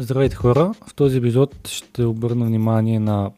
Здравейте хора! В този епизод ще обърна внимание на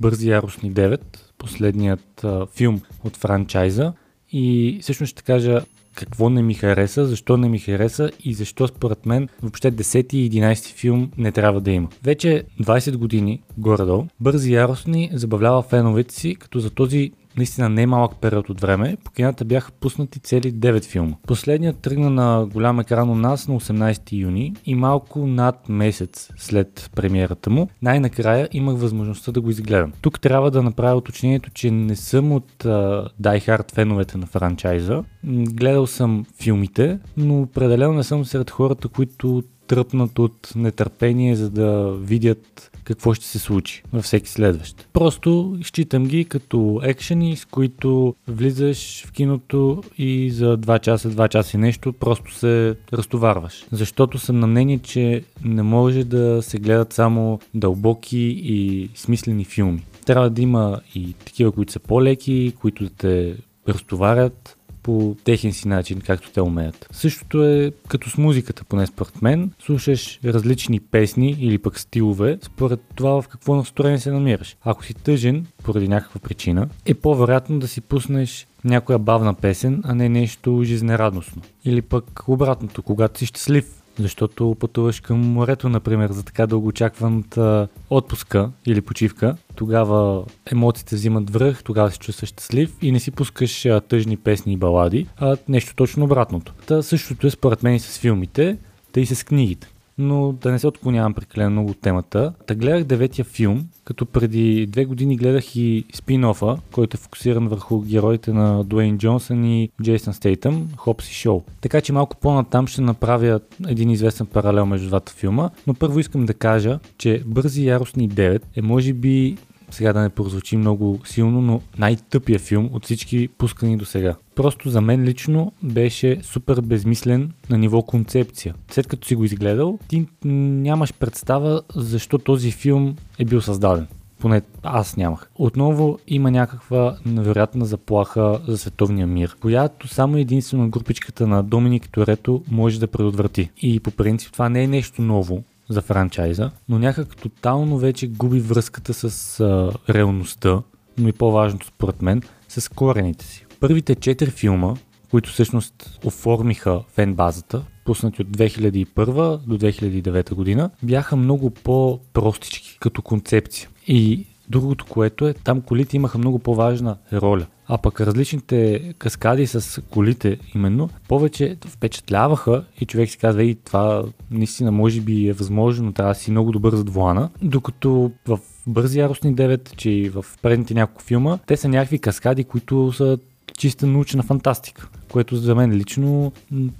Бързи яростни 9, последният а, филм от франчайза и всъщност ще кажа какво не ми хареса, защо не ми хареса и защо според мен въобще 10 и 11 филм не трябва да има. Вече 20 години горе-долу, Бързи яростни забавлява феновете си, като за този наистина не малък период от време, по кината бяха пуснати цели 9 филма. Последният тръгна на голям екран у нас на 18 юни и малко над месец след премиерата му, най-накрая имах възможността да го изгледам. Тук трябва да направя уточнението, че не съм от uh, Die Hard феновете на франчайза. Гледал съм филмите, но определено не съм сред хората, които тръпнат от нетърпение, за да видят какво ще се случи във всеки следващ. Просто считам ги като екшени, с които влизаш в киното и за 2 часа, 2 часа и нещо просто се разтоварваш. Защото съм на мнение, че не може да се гледат само дълбоки и смислени филми. Трябва да има и такива, които са по-леки, които да те разтоварят, по техен си начин, както те умеят. Същото е като с музиката, поне според мен. Слушаш различни песни или пък стилове, според това в какво настроение се намираш. Ако си тъжен, поради някаква причина, е по-вероятно да си пуснеш някоя бавна песен, а не нещо жизнерадостно. Или пък обратното, когато си щастлив, защото пътуваш към морето, например, за така дългоочакваната отпуска или почивка, тогава емоциите взимат връх, тогава се чувстваш щастлив и не си пускаш тъжни песни и балади, а нещо точно обратното. Та същото е според мен и с филмите, да и с книгите но да не се отклонявам прекалено много от темата. Та гледах деветия филм, като преди две години гледах и спин-офа, който е фокусиран върху героите на Дуейн Джонсън и Джейсън Стейтъм, Хопс и Шоу. Така че малко по-натам ще направя един известен паралел между двата филма, но първо искам да кажа, че Бързи яростни 9 е може би сега да не прозвучи много силно, но най-тъпия филм от всички пускани до сега. Просто за мен лично беше супер безмислен на ниво концепция. След като си го изгледал, ти нямаш представа защо този филм е бил създаден поне аз нямах. Отново има някаква невероятна заплаха за световния мир, която само единствено групичката на Доминик Торето може да предотврати. И по принцип това не е нещо ново за франчайза, но някак тотално вече губи връзката с а, реалността, но и по-важното според мен, с корените си. Първите четири филма, които всъщност оформиха фен базата, пуснати от 2001 до 2009 година, бяха много по-простички като концепция. И другото, което е, там колите имаха много по-важна роля. А пък различните каскади с колите именно повече впечатляваха и човек си казва, и това наистина може би е възможно, но трябва да си много добър зад вулана. Докато в Бързи яростни 9, че и в предните няколко филма, те са някакви каскади, които са чиста научна фантастика, което за мен лично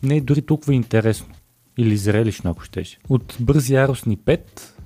не е дори толкова интересно. Или зрелищно, ако щеш. От Бързи яростни 5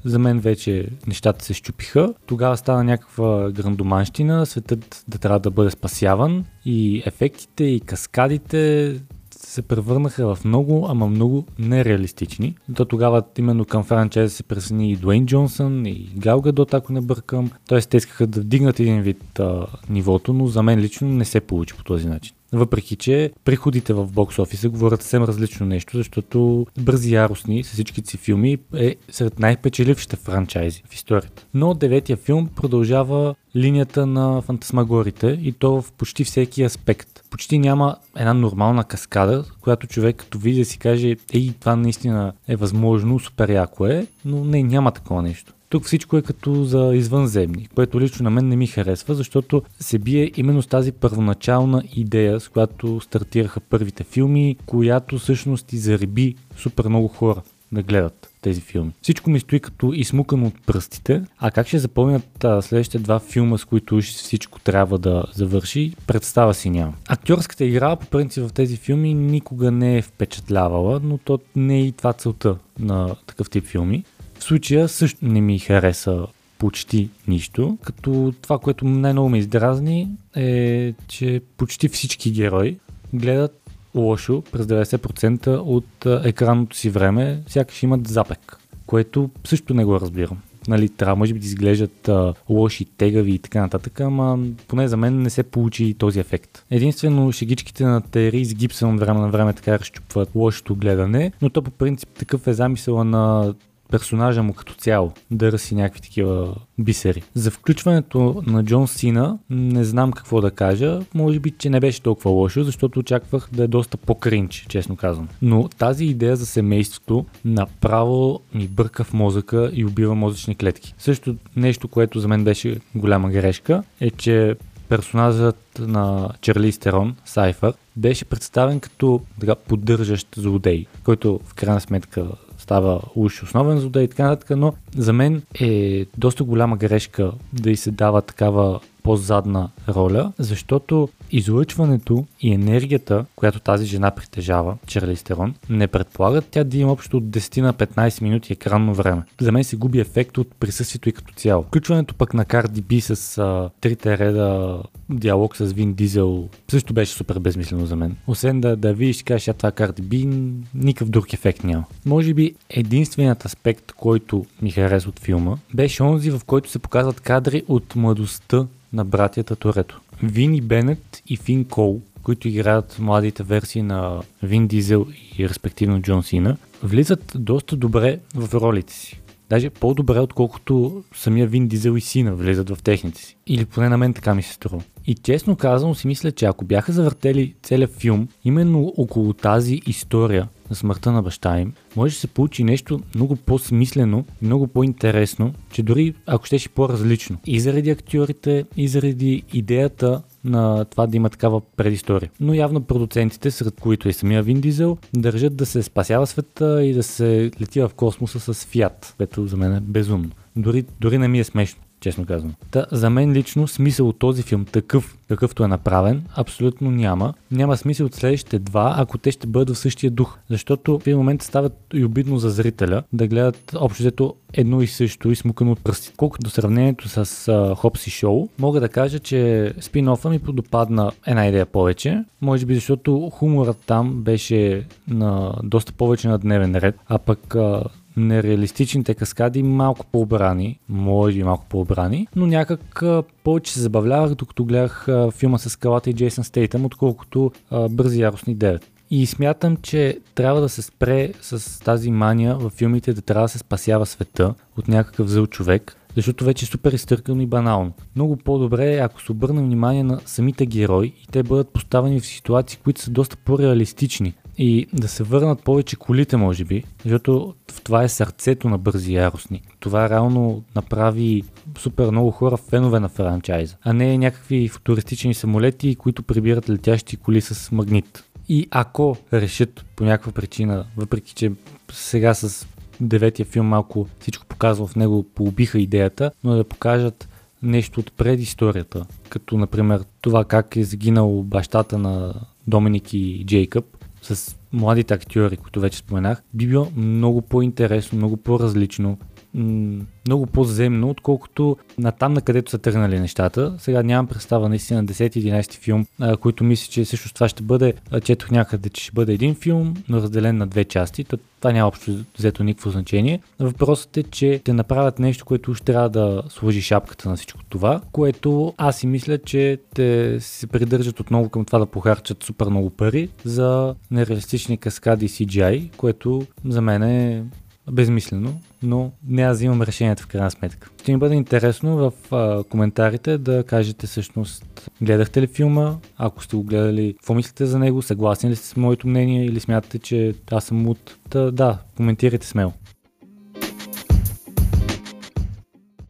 за мен вече нещата се щупиха. Тогава стана някаква грандоманщина, светът да трябва да бъде спасяван и ефектите и каскадите се превърнаха в много, ама много нереалистични. То тогава именно към франчайза се присъедини и Дуейн Джонсън, и Гал Гадот, ако не бъркам. Тоест те искаха да вдигнат един вид а, нивото, но за мен лично не се получи по този начин. Въпреки, че приходите в бокс офиса говорят съвсем различно нещо, защото Бързи яростни с всичките си филми е сред най-печелившите франчайзи в историята. Но деветия филм продължава линията на фантасмагорите и то в почти всеки аспект. Почти няма една нормална каскада, която човек като види да си каже, ей, това наистина е възможно, супер яко е, но не, няма такова нещо. Тук всичко е като за извънземни, което лично на мен не ми харесва, защото се бие именно с тази първоначална идея, с която стартираха първите филми, която всъщност и зареби супер много хора да гледат тези филми. Всичко ми стои като измукано от пръстите, а как ще запомнят а, следващите два филма, с които всичко трябва да завърши, представа си няма. Актьорската игра по принцип в тези филми никога не е впечатлявала, но то не е и това целта на такъв тип филми. В случая също не ми хареса почти нищо, като това, което най-много ме издразни е, че почти всички герои гледат лошо през 90% от екранното си време, сякаш имат запек, което също не го разбирам. Нали, трябва може би да изглеждат а, лоши, тегави и така нататък, ама поне за мен не се получи този ефект. Единствено шегичките на Терис Гибсън от време на време така разчупват лошото гледане, но то по принцип такъв е замисъла на персонажа му като цяло да ръси някакви такива бисери. За включването на Джон Сина не знам какво да кажа. Може би, че не беше толкова лошо, защото очаквах да е доста по-кринч, честно казвам. Но тази идея за семейството направо ми бърка в мозъка и убива мозъчни клетки. Също нещо, което за мен беше голяма грешка, е, че персонажът на Черли Стерон, Сайфър, беше представен като така, поддържащ злодей, който в крайна сметка става уж основен злодей и така нататък, но за мен е доста голяма грешка да й се дава такава по-задна роля, защото излъчването и енергията, която тази жена притежава, Чарлистерон, не предполагат тя да има общо от 10 на 15 минути екранно време. За мен се губи ефект от присъствието и като цяло. Включването пък на Cardi B с а, трите реда диалог с Вин Дизел също беше супер безмислено за мен. Освен да, да видиш кажеш, а това Cardi B, никакъв друг ефект няма. Може би единственият аспект, който ми хареса от филма, беше онзи, в който се показват кадри от младостта на братята Торето. Вини Бенет и Фин Кол, които играят младите версии на Вин Дизел и респективно Джон Сина, влизат доста добре в ролите си. Даже по-добре, отколкото самия Вин Дизел и Сина влизат в техните си. Или поне на мен така ми се струва. И честно казано си мисля, че ако бяха завъртели целият филм именно около тази история на смъртта на баща им, може да се получи нещо много по-смислено, много по-интересно, че дори ако щеше по-различно. И заради актьорите, и заради идеята на това да има такава предистория. Но явно продуцентите, сред които и самия Вин Дизел, държат да се спасява света и да се лети в космоса с Фиат, което за мен е безумно. Дори, дори не ми е смешно честно казвам. Та, за мен лично смисъл от този филм, такъв какъвто е направен, абсолютно няма. Няма смисъл от следващите два, ако те ще бъдат в същия дух. Защото в един момент стават и обидно за зрителя да гледат общо взето едно и също и смукано от пръсти. Колкото до сравнението с Хопс и Шоу, мога да кажа, че спин-офа ми подопадна една идея повече. Може би защото хуморът там беше на доста повече на дневен ред, а пък а, нереалистичните каскади малко по-обрани, може би малко по-обрани, но някак повече се забавлявах, докато гледах филма с скалата и Джейсън Стейтъм, отколкото Бързи яростни 9. И смятам, че трябва да се спре с тази мания в филмите да трябва да се спасява света от някакъв зъл човек, защото вече е супер изтъркано и банално. Много по-добре е, ако се обърне внимание на самите герои и те бъдат поставени в ситуации, които са доста по-реалистични и да се върнат повече колите, може би, защото това е сърцето на бързи яростни. Това реално направи супер много хора фенове на франчайза, а не някакви футуристични самолети, които прибират летящи коли с магнит. И ако решат по някаква причина, въпреки че сега с деветия филм малко всичко показва в него, поубиха идеята, но да покажат нещо от предисторията, като например това как е загинал бащата на Доминик и Джейкъб, с младите актьори, които вече споменах, би било много по-интересно, много по-различно, много по-земно, отколкото на там, на където са тръгнали нещата. Сега нямам представа наистина на 10-11 филм, а, които мисля, че също това ще бъде, четох някъде, че ще бъде един филм, но разделен на две части. То, това няма общо взето никакво значение. Въпросът е, че те направят нещо, което уж трябва да сложи шапката на всичко това, което аз си мисля, че те се придържат отново към това да похарчат супер много пари за нереалистични каскади CGI, което за мен е безмислено, но не аз имам решението в крайна сметка. Ще ми бъде интересно в а, коментарите да кажете всъщност гледахте ли филма, ако сте го гледали, какво мислите за него, съгласни ли сте с моето мнение или смятате, че аз съм от... Да коментирайте смело.